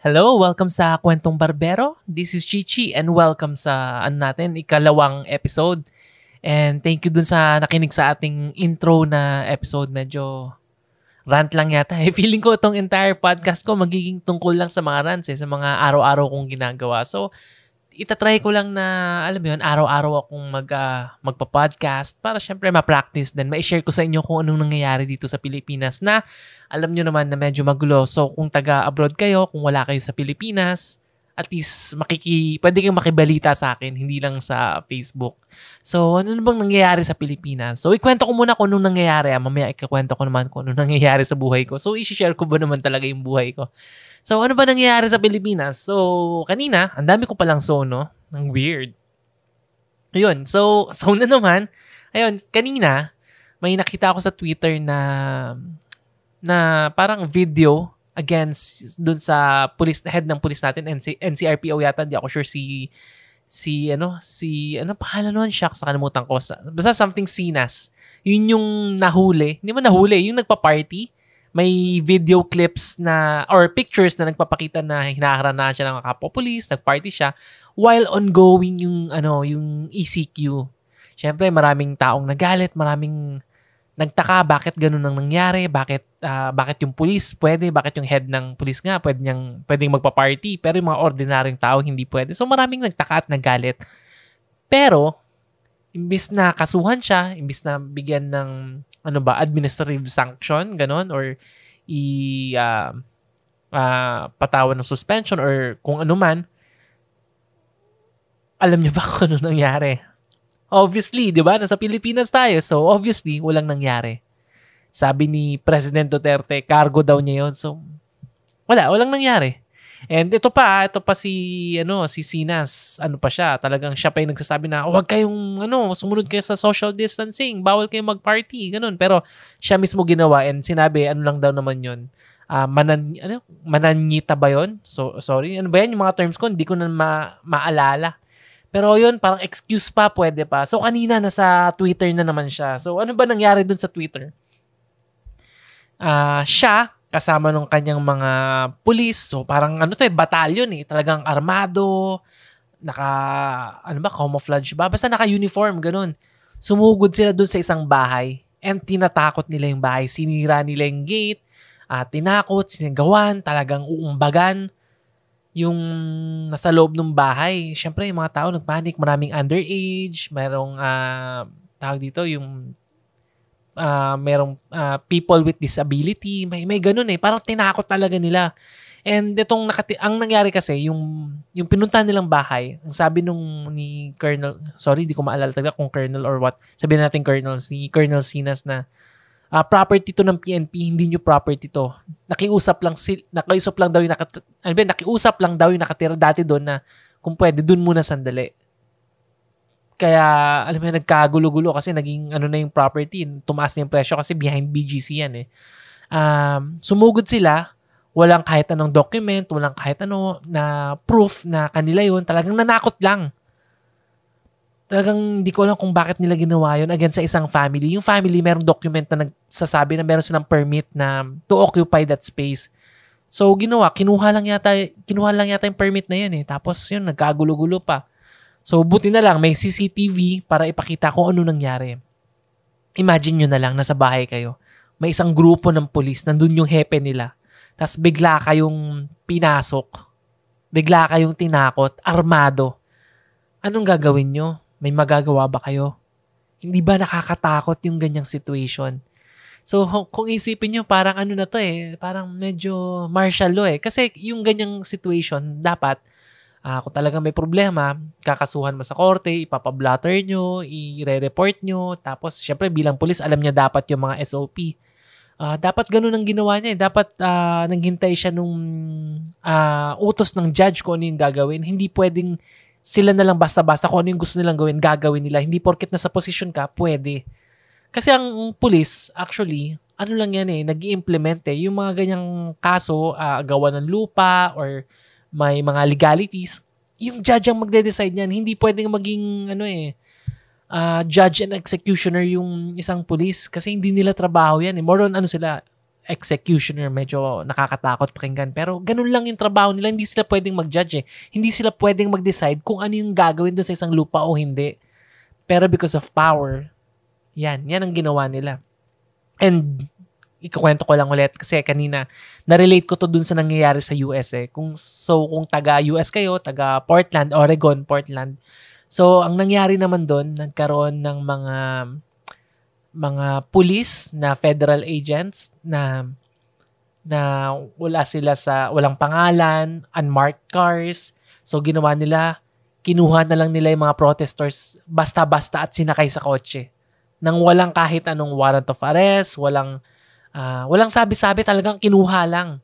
Hello, welcome sa Kwentong Barbero. This is Chichi and welcome sa ano natin, ikalawang episode. And thank you dun sa nakinig sa ating intro na episode. Medyo rant lang yata. Eh, feeling ko itong entire podcast ko magiging tungkol lang sa mga rants eh, sa mga araw-araw kong ginagawa. So, itatry ko lang na, alam mo yun, araw-araw akong mag, uh, magpa-podcast para syempre ma-practice din. Ma-share ko sa inyo kung anong nangyayari dito sa Pilipinas na alam nyo naman na medyo magulo. So, kung taga-abroad kayo, kung wala kayo sa Pilipinas, at least makiki, pwede kang makibalita sa akin, hindi lang sa Facebook. So, ano na bang nangyayari sa Pilipinas? So, ikwento ko muna kung anong nangyayari. Ah. Mamaya ikakwento ko naman kung anong nangyayari sa buhay ko. So, isi-share ko ba naman talaga yung buhay ko. So, ano ba nangyayari sa Pilipinas? So, kanina, ang dami ko palang sono. Ang weird. Ayun, so, so na naman. Ayun, kanina, may nakita ako sa Twitter na na parang video against dun sa police head ng police natin NC, NCRPO yata hindi ako sure si si ano si ano pangalan noon shock sa kalimutan ko. Sa, basta something Sinas. Yun yung nahuli. Hindi mo nahuli yung nagpa-party. May video clips na or pictures na nagpapakita na hinaharana siya ng kapwa police, nagparty siya while ongoing yung ano, yung ECQ. Syempre, maraming taong nagalit, maraming nagtaka bakit ganun ang nangyari, bakit uh, bakit yung police pwede, bakit yung head ng police nga pwede niyang pwedeng magpa-party, pero yung mga ordinaryong tao hindi pwede. So maraming nagtaka at nagalit. Pero imbis na kasuhan siya, imbis na bigyan ng ano ba, administrative sanction, ganon, or i uh, uh, patawan ng suspension or kung ano man, alam niyo ba kung ano nangyari? Obviously, di ba? Nasa Pilipinas tayo, so obviously, walang nangyari. Sabi ni President Duterte, cargo daw niya yon So, wala, walang nangyari. And ito pa, ito pa si ano, si Sinas, ano pa siya, talagang siya pa yung nagsasabi na huwag kayong ano, sumunod kayo sa social distancing, bawal kayong mag-party, ganun. Pero siya mismo ginawa and sinabi ano lang daw naman 'yon. Uh, manan ano, mananyita ba 'yon? So sorry, ano ba 'yan yung mga terms ko, hindi ko na ma- maalala. Pero yun, parang excuse pa, pwede pa. So, kanina nasa Twitter na naman siya. So, ano ba nangyari dun sa Twitter? Uh, siya, kasama nung kanyang mga pulis. So parang ano to eh, batalyon eh. Talagang armado, naka, ano ba, camouflage ba? Basta naka-uniform, ganun. Sumugod sila doon sa isang bahay and tinatakot nila yung bahay. Sinira nila yung gate, uh, tinakot, sinigawan, talagang uumbagan yung nasa loob ng bahay. Siyempre, yung mga tao nagpanic. Maraming underage, mayroong uh, tawag dito, yung uh, merong uh, people with disability, may may ganun eh. Parang tinakot talaga nila. And itong nakati ang nangyari kasi yung yung pinunta nilang bahay, ang sabi nung ni Colonel, sorry, di ko maalala talaga kung Colonel or what. Sabihin natin Colonel, si Colonel Sinas na uh, property to ng PNP, hindi nyo property to. Nakiusap lang si nakiusap lang daw yung nakat, ano ba, nakiusap lang daw yung nakatira dati doon na kung pwede doon muna sandali. Kaya, alam mo nagkagulo-gulo kasi naging ano na yung property, tumaas na yung presyo kasi behind BGC yan eh. Um, sumugod sila, walang kahit anong document, walang kahit ano na proof na kanila yun, talagang nanakot lang. Talagang hindi ko alam kung bakit nila ginawa yun against sa isang family. Yung family, merong document na nagsasabi na meron silang permit na to occupy that space. So, ginawa, kinuha lang yata, kinuha lang yata yung permit na yun eh. Tapos yun, nagkagulo-gulo pa. So, buti na lang, may CCTV para ipakita kung ano nangyari. Imagine nyo na lang, nasa bahay kayo. May isang grupo ng polis, nandun yung hepe nila. Tapos bigla kayong pinasok. Bigla kayong tinakot, armado. Anong gagawin nyo? May magagawa ba kayo? Hindi ba nakakatakot yung ganyang situation? So, kung isipin nyo, parang ano na to eh, parang medyo martial law eh. Kasi yung ganyang situation, dapat Uh, kung talagang may problema, kakasuhan mo sa korte, ipapablatter nyo, i-re-report nyo. Tapos, syempre, bilang pulis, alam niya dapat yung mga SOP. Uh, ah, dapat ganun ang ginawa niya. Eh. Dapat uh, naghintay siya nung uh, utos ng judge kung ano yung gagawin. Hindi pwedeng sila na lang basta-basta kung ano yung gusto nilang gawin, gagawin nila. Hindi porket nasa position ka, pwede. Kasi ang pulis, actually, ano lang yan eh, nag implement eh. Yung mga ganyang kaso, uh, gawa ng lupa or may mga legalities, yung judge ang magde-decide niyan. Hindi pwedeng maging ano eh, uh, judge and executioner yung isang police kasi hindi nila trabaho yan. Eh. More on ano sila, executioner, medyo nakakatakot pakinggan. Pero ganun lang yung trabaho nila. Hindi sila pwedeng mag-judge eh. Hindi sila pwedeng mag-decide kung ano yung gagawin doon sa isang lupa o hindi. Pero because of power, yan. Yan ang ginawa nila. And ikukwento ko lang ulit kasi kanina na-relate ko to dun sa nangyayari sa US eh. Kung, so kung taga US kayo, taga Portland, Oregon, Portland. So ang nangyari naman doon, nagkaroon ng mga mga pulis na federal agents na na wala sila sa walang pangalan, unmarked cars. So ginawa nila, kinuha na lang nila yung mga protesters basta-basta at sinakay sa kotse. Nang walang kahit anong warrant of arrest, walang Uh, walang sabi-sabi, talagang kinuha lang.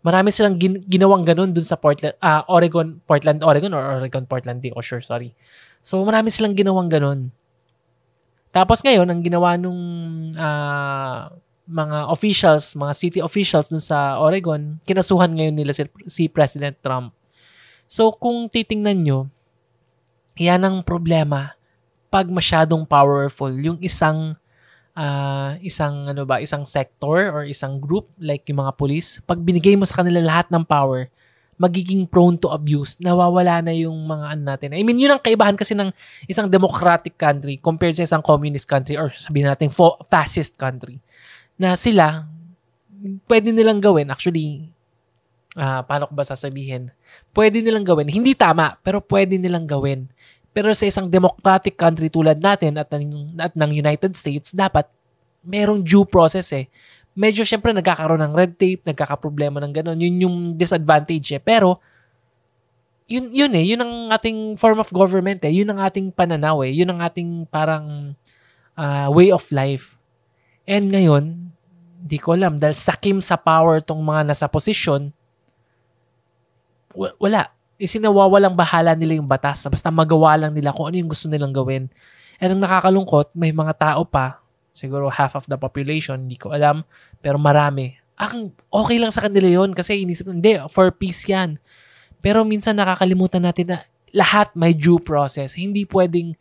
Marami silang gin- ginawang ganun dun sa Portland, uh, Oregon, Portland, Oregon or Oregon, Portland, di ko sure, sorry. So, marami silang ginawang ganun. Tapos ngayon, ang ginawa nung uh, mga officials, mga city officials dun sa Oregon, kinasuhan ngayon nila si, si President Trump. So, kung titingnan nyo, yan ang problema pag masyadong powerful yung isang uh, isang ano ba, isang sector or isang group like yung mga police, pag binigay mo sa kanila lahat ng power, magiging prone to abuse. Nawawala na yung mga ano natin. I mean, yun ang kaibahan kasi ng isang democratic country compared sa isang communist country or sabihin natin fo- fascist country. Na sila, pwede nilang gawin. Actually, uh, paano ko ba sasabihin? Pwede nilang gawin. Hindi tama, pero pwede nilang gawin. Pero sa isang democratic country tulad natin at ng, at ng United States, dapat merong due process eh. Medyo syempre nagkakaroon ng red tape, nagkakaproblema ng gano'n. Yun yung disadvantage eh. Pero, yun, yun eh, yun ang ating form of government eh. Yun ang ating pananaw eh. Yun ang ating parang uh, way of life. And ngayon, di ko alam, dahil sakim sa power tong mga nasa posisyon, wala isinawawalang bahala nila yung batas basta magawa lang nila kung ano yung gusto nilang gawin. And ang nakakalungkot, may mga tao pa, siguro half of the population, hindi ko alam, pero marami. Ang okay lang sa kanila yon kasi inisip, hindi, for peace yan. Pero minsan nakakalimutan natin na lahat may due process. Hindi pwedeng,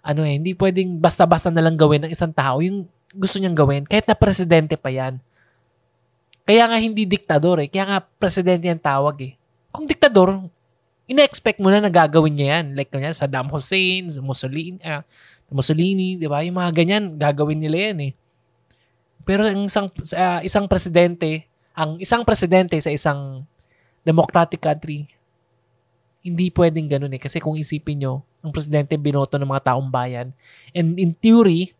ano eh, hindi pwedeng basta-basta na lang gawin ng isang tao yung gusto niyang gawin, kahit na presidente pa yan. Kaya nga hindi diktador eh. Kaya nga presidente yan tawag eh. Kung diktador, ina-expect mo na nagagawin niya yan. Like, kanya, Saddam Hussein, Mussolini, uh, Mussolini, di ba? Yung mga ganyan, gagawin nila yan eh. Pero ang isang, uh, isang presidente, ang isang presidente sa isang democratic country, hindi pwedeng ganun eh. Kasi kung isipin nyo, ang presidente binoto ng mga taong bayan. And in theory,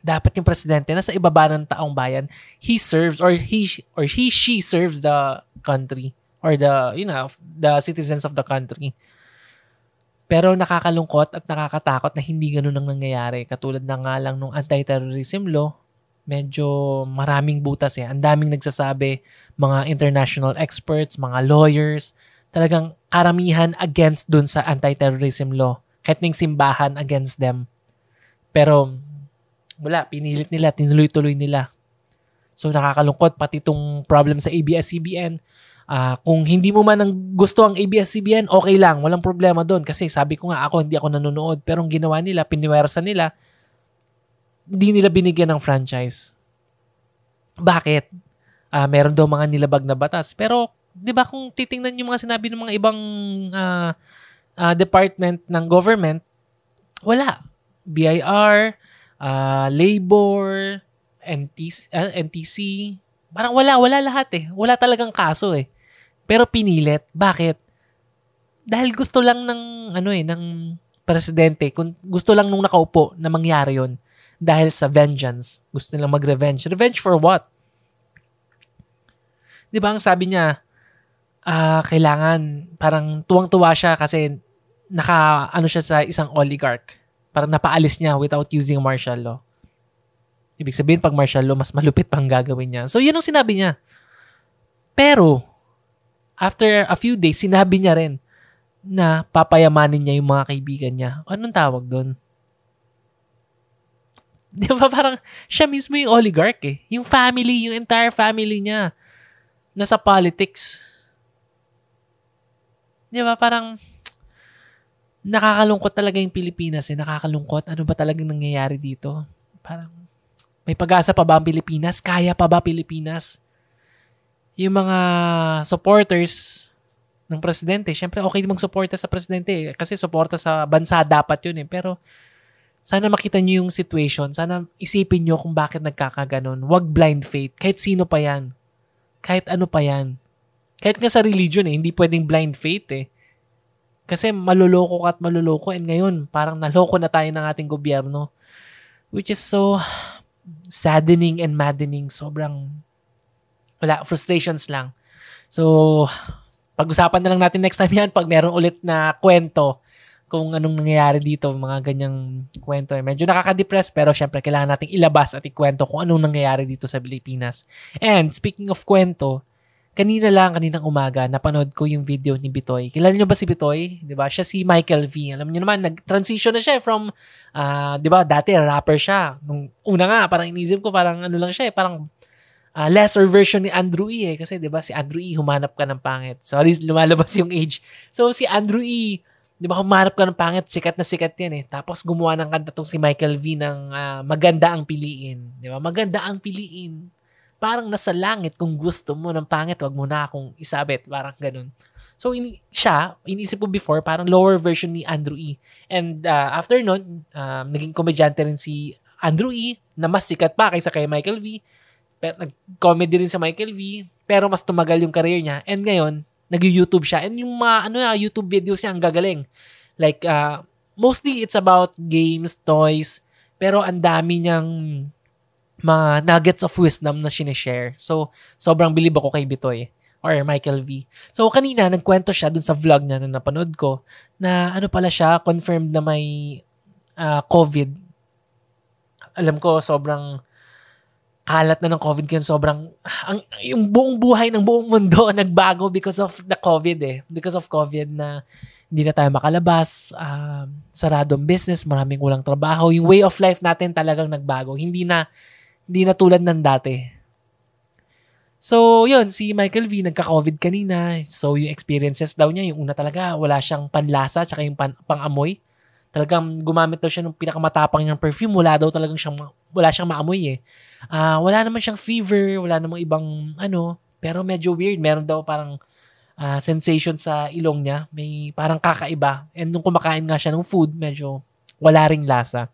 dapat yung presidente nasa ibaba ng taong bayan, he serves or he or he she serves the country or the, you know, the citizens of the country. Pero nakakalungkot at nakakatakot na hindi ganun ang nangyayari. Katulad na nga lang nung anti-terrorism law, medyo maraming butas eh. Ang daming nagsasabi, mga international experts, mga lawyers, talagang karamihan against dun sa anti-terrorism law. Kahit ning simbahan against them. Pero wala, pinilit nila, tinuloy-tuloy nila. So nakakalungkot pati itong problem sa ABS-CBN Uh, kung hindi mo man ang gusto ang ABS-CBN, okay lang. Walang problema doon. Kasi sabi ko nga ako, hindi ako nanonood. Pero ang ginawa nila, piniwersa nila, hindi nila binigyan ng franchise. Bakit? Uh, meron daw mga nilabag na batas. Pero, di ba kung titingnan yung mga sinabi ng mga ibang uh, uh, department ng government, wala. BIR, uh, labor, NTC, uh, NTC, parang wala, wala lahat eh. Wala talagang kaso eh. Pero pinilit. Bakit? Dahil gusto lang ng, ano eh, ng presidente, kung gusto lang nung nakaupo na mangyari yon dahil sa vengeance. Gusto nilang mag-revenge. Revenge for what? Di ba ang sabi niya, uh, kailangan, parang tuwang-tuwa siya kasi naka, ano siya sa isang oligarch. Parang napaalis niya without using martial law. Ibig sabihin, pag martial law, mas malupit pang gagawin niya. So, yun ang sinabi niya. Pero, after a few days, sinabi niya rin na papayamanin niya yung mga kaibigan niya. Anong tawag doon? Di ba parang siya mismo yung oligarch eh. Yung family, yung entire family niya nasa politics. Di ba parang nakakalungkot talaga yung Pilipinas eh. Nakakalungkot. Ano ba talagang nangyayari dito? Parang May pag-asa pa ba ang Pilipinas? Kaya pa ba Pilipinas? Yung mga supporters ng presidente, syempre okay mong suporta sa presidente eh, kasi suporta sa bansa dapat yun eh. Pero sana makita nyo yung situation. Sana isipin nyo kung bakit nagkakaganon. Huwag blind faith. Kahit sino pa yan. Kahit ano pa yan. Kahit nga sa religion eh, hindi pwedeng blind faith eh. Kasi maluloko ka at maluloko and ngayon parang naloko na tayo ng ating gobyerno. Which is so saddening and maddening. Sobrang wala, frustrations lang. So, pag-usapan na lang natin next time yan pag meron ulit na kwento kung anong nangyayari dito, mga ganyang kwento. Medyo nakaka-depress pero syempre kailangan nating ilabas at ikwento kung anong nangyayari dito sa Pilipinas. And speaking of kwento, kanina lang, kaninang umaga, napanood ko yung video ni Bitoy. Kilala niyo ba si Bitoy? ba? Siya si Michael V. Alam niyo naman, nag-transition na siya from uh, ba, dati rapper siya. Nung una nga, parang inisip ko parang ano lang siya, eh, parang uh, lesser version ni Andrew E. Eh. Kasi 'di ba si Andrew E. humanap ka ng pangit. Sorry, lumalabas yung age. So si Andrew E. 'di ba humanap ka ng pangit, sikat na sikat 'yan eh. Tapos gumawa ng kanta tong si Michael V ng uh, Maganda ang piliin, 'di ba? Maganda ang piliin parang nasa langit kung gusto mo ng pangit, wag mo na akong isabit. Parang ganun. So, in, siya, inisip ko before, parang lower version ni Andrew E. And uh, after nun, um, naging komedyante rin si Andrew E. na mas sikat pa kaysa kay Michael V. Pero, nag-comedy rin sa Michael V. Pero mas tumagal yung career niya. And ngayon, nag-YouTube siya. And yung mga ano, YouTube videos niya ang gagaling. Like, uh, mostly it's about games, toys, pero ang dami niyang mga nuggets of wisdom na sinishare. So, sobrang bilib ako kay Bitoy or Michael V. So, kanina, nagkwento siya dun sa vlog niya na napanood ko na ano pala siya, confirmed na may uh, COVID. Alam ko, sobrang kalat na ng COVID kasi sobrang ang yung buong buhay ng buong mundo nagbago because of the COVID eh. Because of COVID na hindi na tayo makalabas, uh, saradong business, maraming walang trabaho. Yung way of life natin talagang nagbago. Hindi na hindi na tulad ng dati. So, yun, si Michael V, nagka-COVID kanina. So, yung experiences daw niya, yung una talaga, wala siyang panlasa, tsaka yung pan, pang-amoy. Talagang gumamit daw siya ng pinakamatapang niyang perfume. Wala daw talagang siyang, wala siyang maamoy eh. Uh, wala naman siyang fever, wala namang ibang ano, pero medyo weird. Meron daw parang uh, sensation sa ilong niya. May parang kakaiba. And nung kumakain nga siya ng food, medyo wala ring lasa.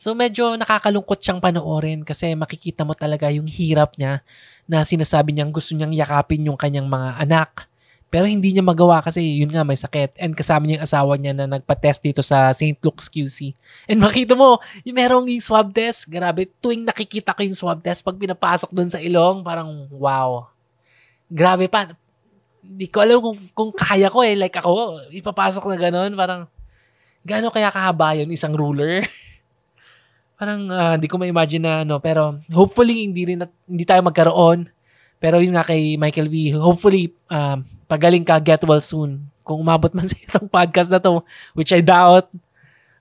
So medyo nakakalungkot siyang panoorin kasi makikita mo talaga yung hirap niya na sinasabi niyang gusto niyang yakapin yung kanyang mga anak. Pero hindi niya magawa kasi yun nga may sakit. And kasama niya yung asawa niya na nagpa-test dito sa St. Luke's QC. And makita mo, yung merong yung swab test. Grabe, tuwing nakikita ko yung swab test, pag pinapasok dun sa ilong, parang wow. Grabe pa. Hindi ko alam kung, kung kaya ko eh. Like ako, ipapasok na ganun. Parang, gano'n kaya kahaba yun, isang ruler? parang uh, hindi ko ma-imagine na ano, pero hopefully hindi rin hindi tayo magkaroon. Pero yun nga kay Michael V, hopefully um, pagaling ka, get well soon. Kung umabot man sa itong podcast na to, which I doubt,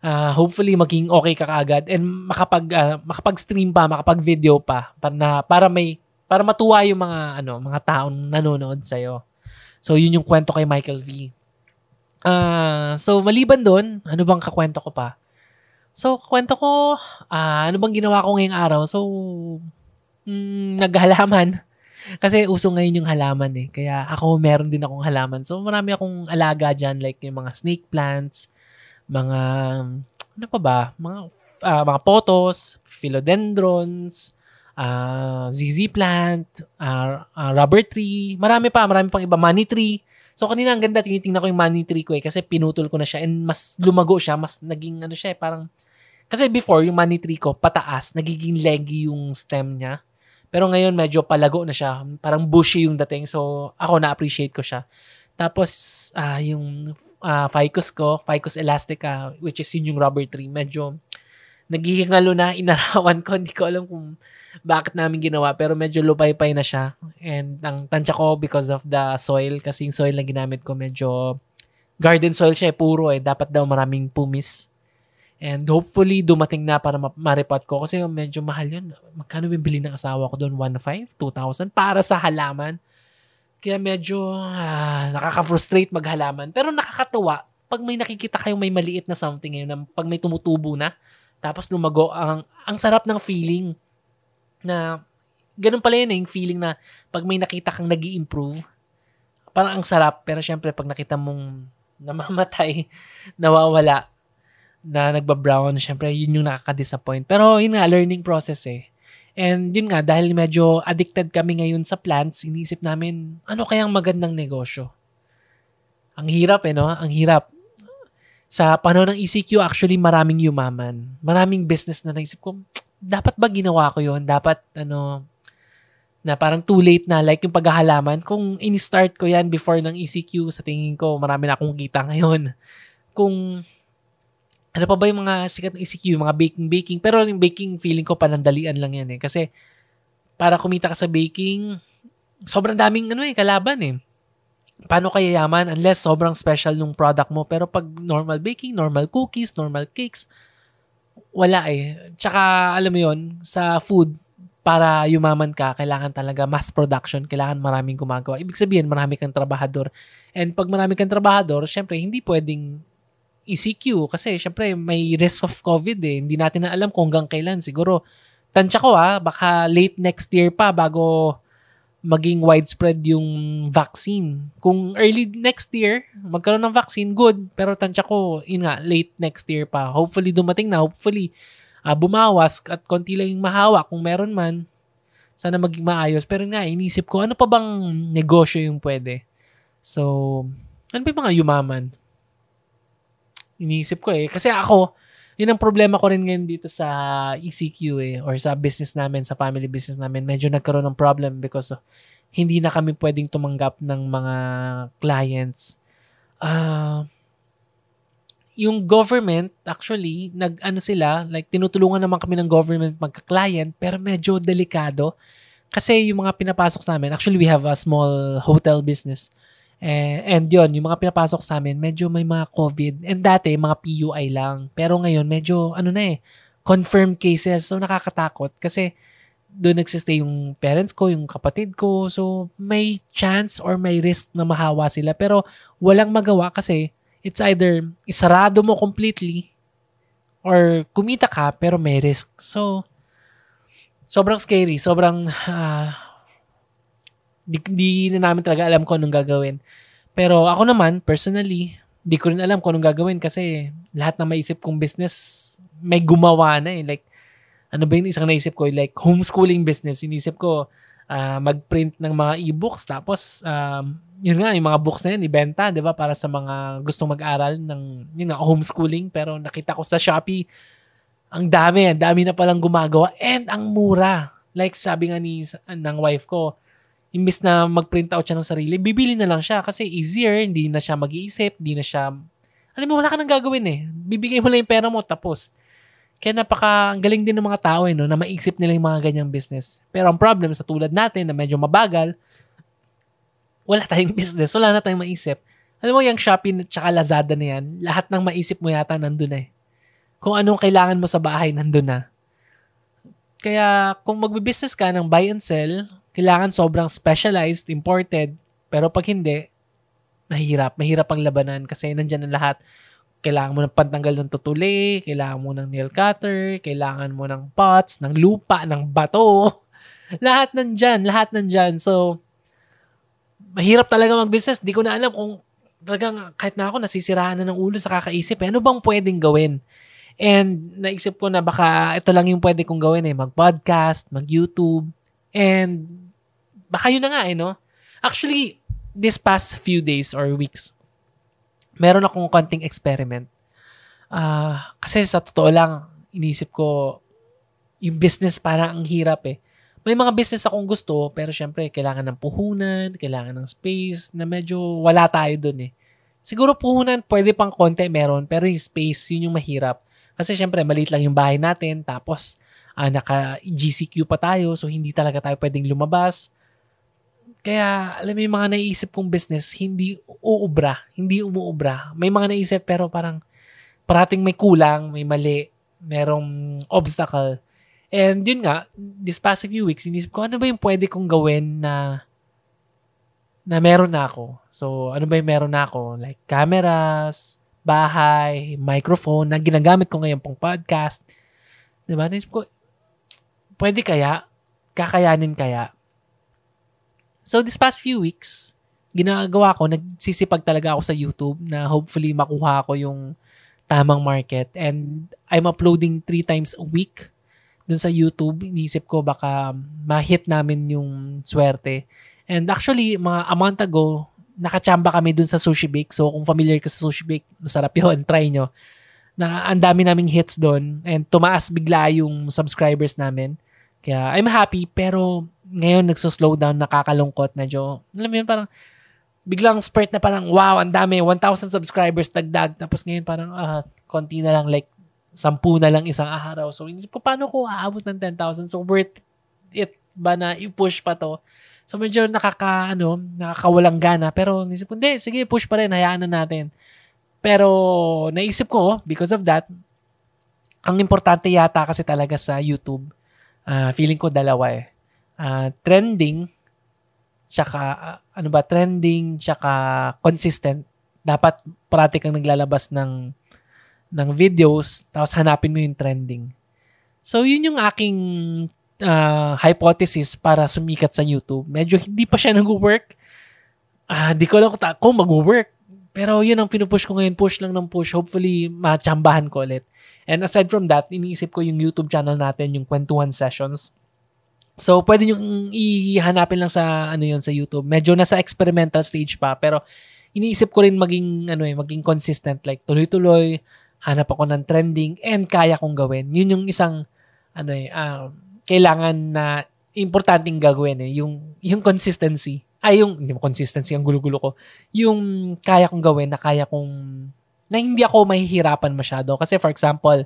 uh, hopefully maging okay ka kaagad and makapag uh, makapag-stream pa, makapag-video pa para na, para may para matuwa yung mga ano, mga taong nanonood sa iyo. So yun yung kwento kay Michael V. Uh, so maliban doon, ano bang kakwento ko pa? So, kwento ko, uh, ano bang ginawa ko ngayong araw? So, mm, naghalaman. Kasi uso ngayon yung halaman eh. Kaya ako meron din akong halaman. So, marami akong alaga dyan like yung mga snake plants, mga, ano pa ba? Mga, uh, mga potos, philodendrons, uh, ZZ plant, uh, uh, rubber tree, marami pa, marami pang iba, money tree. So kanina ang ganda, tinitingnan ko yung money tree ko eh kasi pinutol ko na siya and mas lumago siya, mas naging ano siya eh, parang kasi before, yung money tree ko, pataas, nagiging leggy yung stem niya. Pero ngayon, medyo palago na siya. Parang bushy yung dating. So, ako na-appreciate ko siya. Tapos, uh, yung uh, ficus ko, ficus elastica, which is yun yung rubber tree, medyo naghihingalo na, inarawan ko. Hindi ko alam kung bakit namin ginawa. Pero medyo lupay-pay na siya. And ang tansya ko because of the soil. Kasi yung soil na ginamit ko medyo garden soil siya, eh, puro eh. Dapat daw maraming pumis And hopefully, dumating na para ma- maripat ko. Kasi medyo mahal yun. Magkano bibili ng asawa ko doon? 1,500? 2,000? Para sa halaman. Kaya medyo ah, nakaka-frustrate maghalaman. Pero nakakatuwa pag may nakikita kayong may maliit na something ngayon, pag may tumutubo na, Tapos lumago. Ang, ang sarap ng feeling na ganun pala yun eh, yung feeling na pag may nakita kang nag improve parang ang sarap. Pero syempre, pag nakita mong namamatay, nawawala, na nagba-brown, syempre, yun yung nakaka-disappoint. Pero yun nga, learning process eh. And yun nga, dahil medyo addicted kami ngayon sa plants, inisip namin, ano kayang magandang negosyo? Ang hirap eh, no? Ang hirap. Sa panahon ng ECQ, actually, maraming yumaman. Maraming business na naisip ko, dapat ba ginawa ko yun? Dapat, ano, na parang too late na like yung paghahalaman. Kung in-start ko yan before ng ECQ, sa tingin ko marami na akong kita ngayon. Kung ano pa ba yung mga sikat ng ECQ, mga baking-baking. Pero yung baking, feeling ko panandalian lang yan eh. Kasi para kumita ka sa baking, sobrang daming ano eh, kalaban eh. Paano kaya yaman unless sobrang special nung product mo. Pero pag normal baking, normal cookies, normal cakes, wala eh. Tsaka alam mo yon sa food, para yumaman ka, kailangan talaga mass production, kailangan maraming gumagawa. Ibig sabihin, marami kang trabahador. And pag marami kang trabahador, syempre, hindi pwedeng ECQ kasi syempre may risk of COVID eh. Hindi natin na alam kung hanggang kailan. Siguro, tansya ko ah, baka late next year pa bago maging widespread yung vaccine. Kung early next year, magkaroon ng vaccine, good. Pero tansya ko, yun nga, late next year pa. Hopefully dumating na. Hopefully, uh, bumawas at konti lang yung mahawa kung meron man sana maging maayos pero nga inisip ko ano pa bang negosyo yung pwede so ano pa yung mga yumaman inisip ko eh kasi ako yun ang problema ko rin ngayon dito sa ECQ eh or sa business namin sa family business namin medyo nagkaroon ng problem because of, hindi na kami pwedeng tumanggap ng mga clients uh, yung government, actually, nag-ano sila, like tinutulungan naman kami ng government magka-client, pero medyo delikado. Kasi yung mga pinapasok sa amin, actually we have a small hotel business. Eh, and yon yung mga pinapasok sa amin, medyo may mga COVID. And dati, mga PUI lang. Pero ngayon, medyo, ano na eh, confirmed cases. So, nakakatakot. Kasi, doon nagsistay yung parents ko, yung kapatid ko. So, may chance or may risk na mahawa sila. Pero, walang magawa kasi it's either isarado mo completely or kumita ka pero may risk. So, sobrang scary. Sobrang, uh, di, di na namin talaga alam kung anong gagawin. Pero ako naman, personally, di ko rin alam kung anong gagawin kasi lahat na maisip kong business, may gumawa na eh. Like, ano ba yung isang naisip ko? Like, homeschooling business. Inisip ko, uh, mag-print ng mga e-books tapos um, yun nga, yung mga books na yun, ibenta, di ba? Para sa mga gustong mag-aral ng, yun nga, homeschooling. Pero nakita ko sa Shopee, ang dami, ang dami na palang gumagawa. And ang mura. Like sabi nga ni, ng wife ko, imbis na mag-print out siya ng sarili, bibili na lang siya kasi easier, hindi na siya mag-iisip, hindi na siya, alam mo, wala ka nang gagawin eh. Bibigay mo lang yung pera mo, tapos. Kaya napaka, ang galing din ng mga tao eh, no, na maisip nila yung mga ganyang business. Pero ang problem sa tulad natin na medyo mabagal, wala tayong business, wala na tayong maisip. Alam mo, yung Shopee at saka Lazada na yan, lahat ng maisip mo yata nandun eh. Kung anong kailangan mo sa bahay, nandun na. Kaya kung magbe-business ka ng buy and sell, kailangan sobrang specialized, imported, pero pag hindi, mahirap. Mahirap ang labanan kasi nandyan ang lahat. Kailangan mo ng pantanggal ng tutuli, kailangan mo ng nail cutter, kailangan mo ng pots, ng lupa, ng bato. lahat nandyan, lahat nandyan. So, mahirap talaga mag-business. Di ko na alam kung talagang kahit na ako nasisiraan na ng ulo sa kakaisip. Eh, ano bang pwedeng gawin? And naisip ko na baka ito lang yung pwede kong gawin eh. Mag-podcast, mag-YouTube. And baka yun na nga eh, no? Actually, this past few days or weeks, meron akong konting experiment. Uh, kasi sa totoo lang, inisip ko, yung business parang ang hirap eh may mga business akong gusto, pero syempre, kailangan ng puhunan, kailangan ng space, na medyo wala tayo dun eh. Siguro puhunan, pwede pang konti meron, pero yung space, yun yung mahirap. Kasi syempre, maliit lang yung bahay natin, tapos uh, naka-GCQ pa tayo, so hindi talaga tayo pwedeng lumabas. Kaya, alam mo yung mga naisip kong business, hindi uubra, hindi umuubra. May mga naisip, pero parang parating may kulang, may mali, merong obstacle. And yun nga, this past few weeks, inisip ko, ano ba yung pwede kong gawin na na meron na ako. So, ano ba yung meron na ako? Like, cameras, bahay, microphone na ginagamit ko ngayon pong podcast. Diba? Naisip ko, pwede kaya? Kakayanin kaya? So, this past few weeks, ginagawa ko, nagsisipag talaga ako sa YouTube na hopefully makuha ko yung tamang market. And I'm uploading three times a week dun sa YouTube. Inisip ko baka ma-hit namin yung swerte. And actually, mga a month ago, nakachamba kami dun sa Sushi Bake. So, kung familiar ka sa Sushi Bake, masarap yun. Try nyo. Na, ang dami naming hits doon. And tumaas bigla yung subscribers namin. Kaya, I'm happy. Pero, ngayon, nagso-slow down, nakakalungkot. Medyo, alam mo yun, parang, biglang spurt na parang, wow, ang dami, 1,000 subscribers, dagdag. Tapos ngayon parang, ah, konti na lang, like, sampu na lang isang araw. So, inisip ko, paano ko aabot ng 10,000? So, worth it ba na i-push pa to? So, medyo nakaka, ano, nakakawalang gana. Pero, inisip ko, hindi, sige, push pa rin, hayaan na natin. Pero, naisip ko, because of that, ang importante yata kasi talaga sa YouTube, uh, feeling ko dalawa eh. Uh, trending tsaka uh, ano ba trending tsaka consistent. Dapat parati kang naglalabas ng ng videos tapos hanapin mo yung trending. So yun yung aking uh, hypothesis para sumikat sa YouTube. Medyo hindi pa siya nag-work. Uh, di ko lang kung mag-work pero yun ang pinupush ko ngayon push lang ng push hopefully machambahan ko ulit and aside from that iniisip ko yung YouTube channel natin yung kwentuhan sessions So, pwede nyo ihanapin lang sa, ano yun, sa YouTube. Medyo nasa experimental stage pa, pero iniisip ko rin maging, ano eh, maging consistent. Like, tuloy-tuloy, hanap ako ng trending, and kaya kong gawin. Yun yung isang, ano eh, uh, kailangan na importanteng gagawin eh, yung, yung consistency. Ay, yung, hindi mo consistency, ang gulo-gulo ko. Yung kaya kong gawin, na kaya kong, na hindi ako mahihirapan masyado. Kasi for example,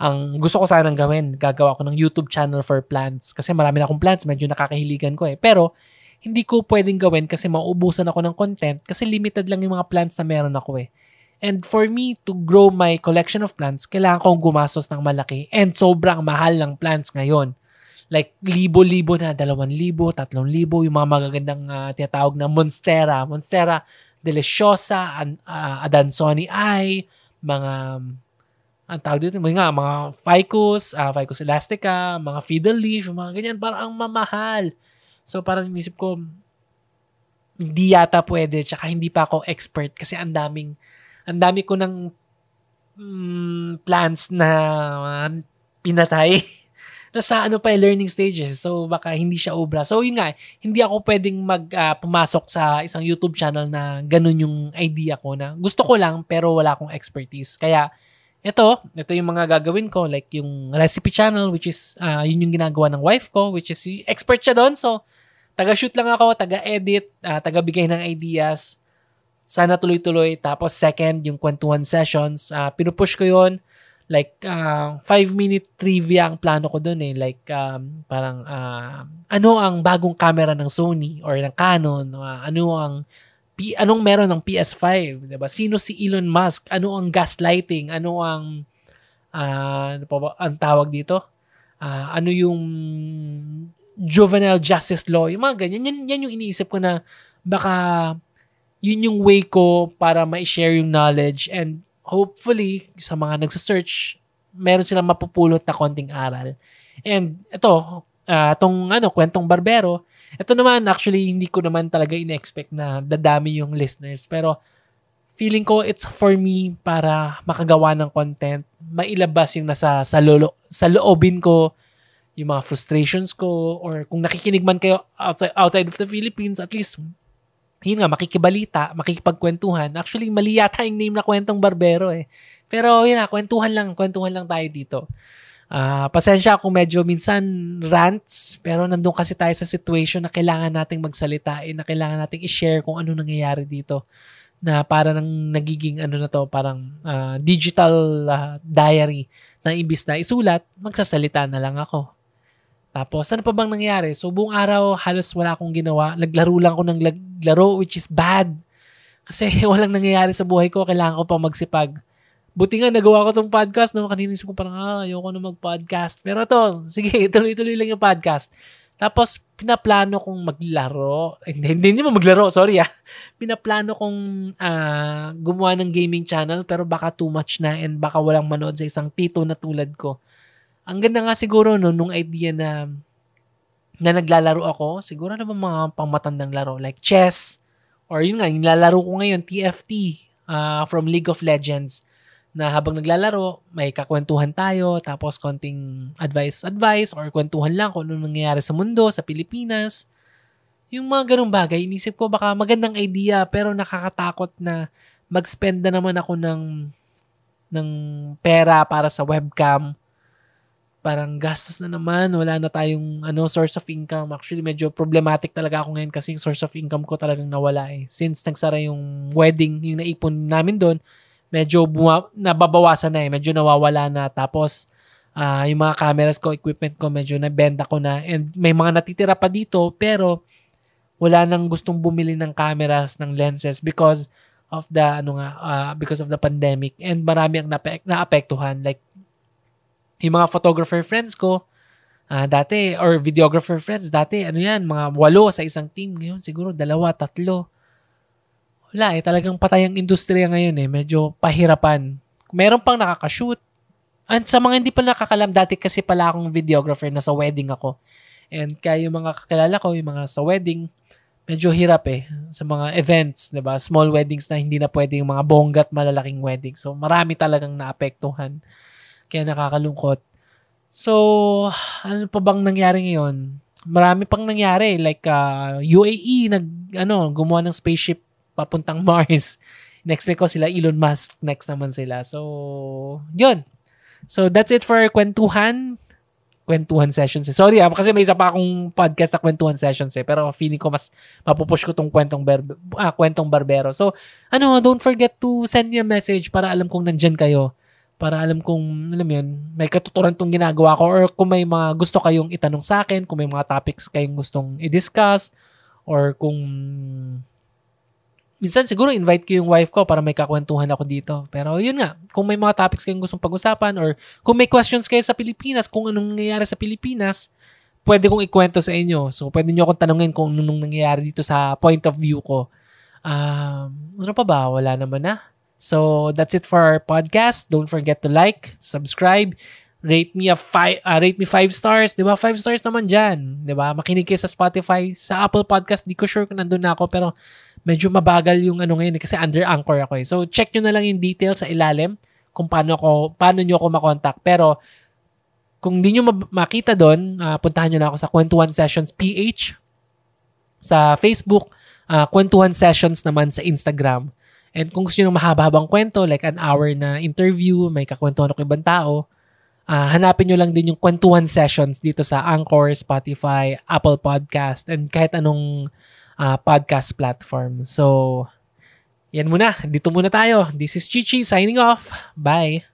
ang gusto ko sanang gawin, gagawa ko ng YouTube channel for plants. Kasi marami na akong plants, medyo nakakahiligan ko eh. Pero, hindi ko pwedeng gawin kasi mauubusan ako ng content kasi limited lang yung mga plants na meron ako eh. And for me to grow my collection of plants, kailangan kong gumastos ng malaki and sobrang mahal ng plants ngayon. Like, libo-libo na, dalawang libo, tatlong libo, yung mga magagandang uh, tinatawag na Monstera. Monstera Deliciosa, uh, Adansoni Eye, mga ang tawag dito, mga, mga ficus, uh, ficus elastica, mga fiddle leaf, mga ganyan, parang ang mamahal. So parang inisip ko, hindi yata pwede, tsaka hindi pa ako expert kasi ang daming, ang dami ko ng mm, plants na uh, pinatay. Nasa ano pa, learning stages. So, baka hindi siya obra. So, yun nga, hindi ako pwedeng mag, uh, pumasok sa isang YouTube channel na ganun yung idea ko na gusto ko lang pero wala akong expertise. Kaya, ito, ito yung mga gagawin ko, like yung recipe channel, which is, uh, yun yung ginagawa ng wife ko, which is, expert siya doon. So, taga-shoot lang ako, taga-edit, uh, taga-bigay ng ideas. Sana tuloy-tuloy. Tapos, second, yung kwentuhan sessions. Uh, pinupush ko yon Like, uh, five-minute trivia ang plano ko doon eh. Like, um, parang, uh, ano ang bagong camera ng Sony or ng Canon? Uh, ano ang P, anong meron ng PS5, 'di ba? Sino si Elon Musk? Ano ang gaslighting? Ano ang uh, ano pa ba, ang tawag dito? Uh, ano yung juvenile justice law? Yung mga ganyan. Yan, yan yung iniisip ko na baka yun yung way ko para ma-share yung knowledge and hopefully sa mga nagsa-search meron silang mapupulot na konting aral. And ito, uh, tong ano, kwentong barbero, ito naman, actually, hindi ko naman talaga in-expect na dadami yung listeners. Pero, feeling ko it's for me para makagawa ng content, mailabas yung nasa sa, lolo, sa loobin ko, yung mga frustrations ko, or kung nakikinig man kayo outside, outside of the Philippines, at least, yun nga, makikibalita, makikipagkwentuhan. Actually, mali yata yung name na kwentong barbero eh. Pero yun na, kwentuhan lang, kwentuhan lang tayo dito. Uh, pasensya kung medyo minsan rants, pero nandun kasi tayo sa situation na kailangan nating magsalita, eh, na kailangan nating i-share kung ano nangyayari dito. Na para nang nagiging ano na to, parang uh, digital uh, diary na imbis na isulat, magsasalita na lang ako. Tapos, ano pa bang nangyari? So, buong araw, halos wala akong ginawa. Naglaro lang ako ng laro, which is bad. Kasi walang nangyayari sa buhay ko. Kailangan ko pa magsipag Buti nga nagawa ko tong podcast, no? Kanina ko parang, ah, ayoko na mag-podcast. Pero to, sige, tuloy-tuloy lang yung podcast. Tapos, pinaplano kong maglaro. Hindi, hindi, hindi mo maglaro, sorry ah. Pinaplano kong uh, gumawa ng gaming channel pero baka too much na and baka walang manood sa isang tito na tulad ko. Ang ganda nga siguro no, nung idea na na naglalaro ako, siguro na mga pangmatandang laro? Like chess or yun nga, yung lalaro ko ngayon, TFT uh, from League of Legends. Na habang naglalaro, may kakwentuhan tayo, tapos konting advice-advice or kwentuhan lang kung ano nangyayari sa mundo, sa Pilipinas. Yung mga ganong bagay, inisip ko baka magandang idea pero nakakatakot na mag-spend na naman ako ng ng pera para sa webcam parang gastos na naman, wala na tayong ano source of income. Actually, medyo problematic talaga ako ngayon kasi yung source of income ko talagang nawala eh. Since nagsara yung wedding, yung naipon namin doon, medyo buma- nababawasan na eh. Medyo nawawala na. Tapos, uh, yung mga cameras ko, equipment ko, medyo nabenta ko na. And may mga natitira pa dito, pero wala nang gustong bumili ng cameras, ng lenses because of the ano nga uh, because of the pandemic and marami ang nape- naapektuhan like yung mga photographer friends ko, uh, dati, or videographer friends, dati, ano yan, mga walo sa isang team. Ngayon, siguro dalawa, tatlo. Wala eh, talagang patay ang industriya ngayon eh. Medyo pahirapan. Meron pang nakakashoot. And sa mga hindi pa nakakalam, dati kasi pala akong videographer na sa wedding ako. And kaya yung mga kakilala ko, yung mga sa wedding, medyo hirap eh sa mga events, 'di ba? Small weddings na hindi na pwedeng mga bonggat malalaking wedding. So marami talagang naapektuhan. Kaya nakakalungkot. So, ano pa bang nangyari ngayon? Marami pang nangyari. Like, uh, UAE, nag, ano, gumawa ng spaceship papuntang Mars. Next week ko sila Elon Musk. Next naman sila. So, yun. So, that's it for kwentuhan. Kwentuhan sessions. Eh. Sorry ah, kasi may isa pa akong podcast na kwentuhan sessions eh. Pero feeling ko mas mapupush ko tong kwentong, ber- ah, kwentong barbero. So, ano, don't forget to send me a message para alam kong nandyan kayo para alam kong, alam yun, may katuturan tong ginagawa ko or kung may mga gusto kayong itanong sa akin, kung may mga topics kayong gustong i-discuss, or kung minsan siguro invite ko yung wife ko para may kakwentuhan ako dito. Pero yun nga, kung may mga topics kayong gustong pag-usapan or kung may questions kayo sa Pilipinas, kung anong nangyayari sa Pilipinas, pwede kong ikwento sa inyo. So, pwede nyo akong tanungin kung anong nangyayari dito sa point of view ko. Um, ano pa ba? Wala naman na. So that's it for our podcast. Don't forget to like, subscribe, rate me a five, uh, rate me five stars, 'di ba? Five stars naman diyan, 'di ba? Makinig kayo sa Spotify, sa Apple Podcast, di ko sure kung nandun na ako pero medyo mabagal yung ano ngayon eh, kasi under Anchor ako eh. So check niyo na lang yung details sa ilalim kung paano ako paano niyo ako makontak. Pero kung hindi niyo makita doon, uh, puntahan niyo na ako sa Kwentuhan Sessions PH sa Facebook, uh, Kwentuhan Sessions naman sa Instagram. And kung gusto nyo ng mahaba-habang kwento, like an hour na interview, may kakwentuhan ako ibang tao, uh, hanapin nyo lang din yung kwentuhan sessions dito sa Anchor, Spotify, Apple Podcast, and kahit anong uh, podcast platform. So, yan muna. Dito muna tayo. This is Chichi signing off. Bye!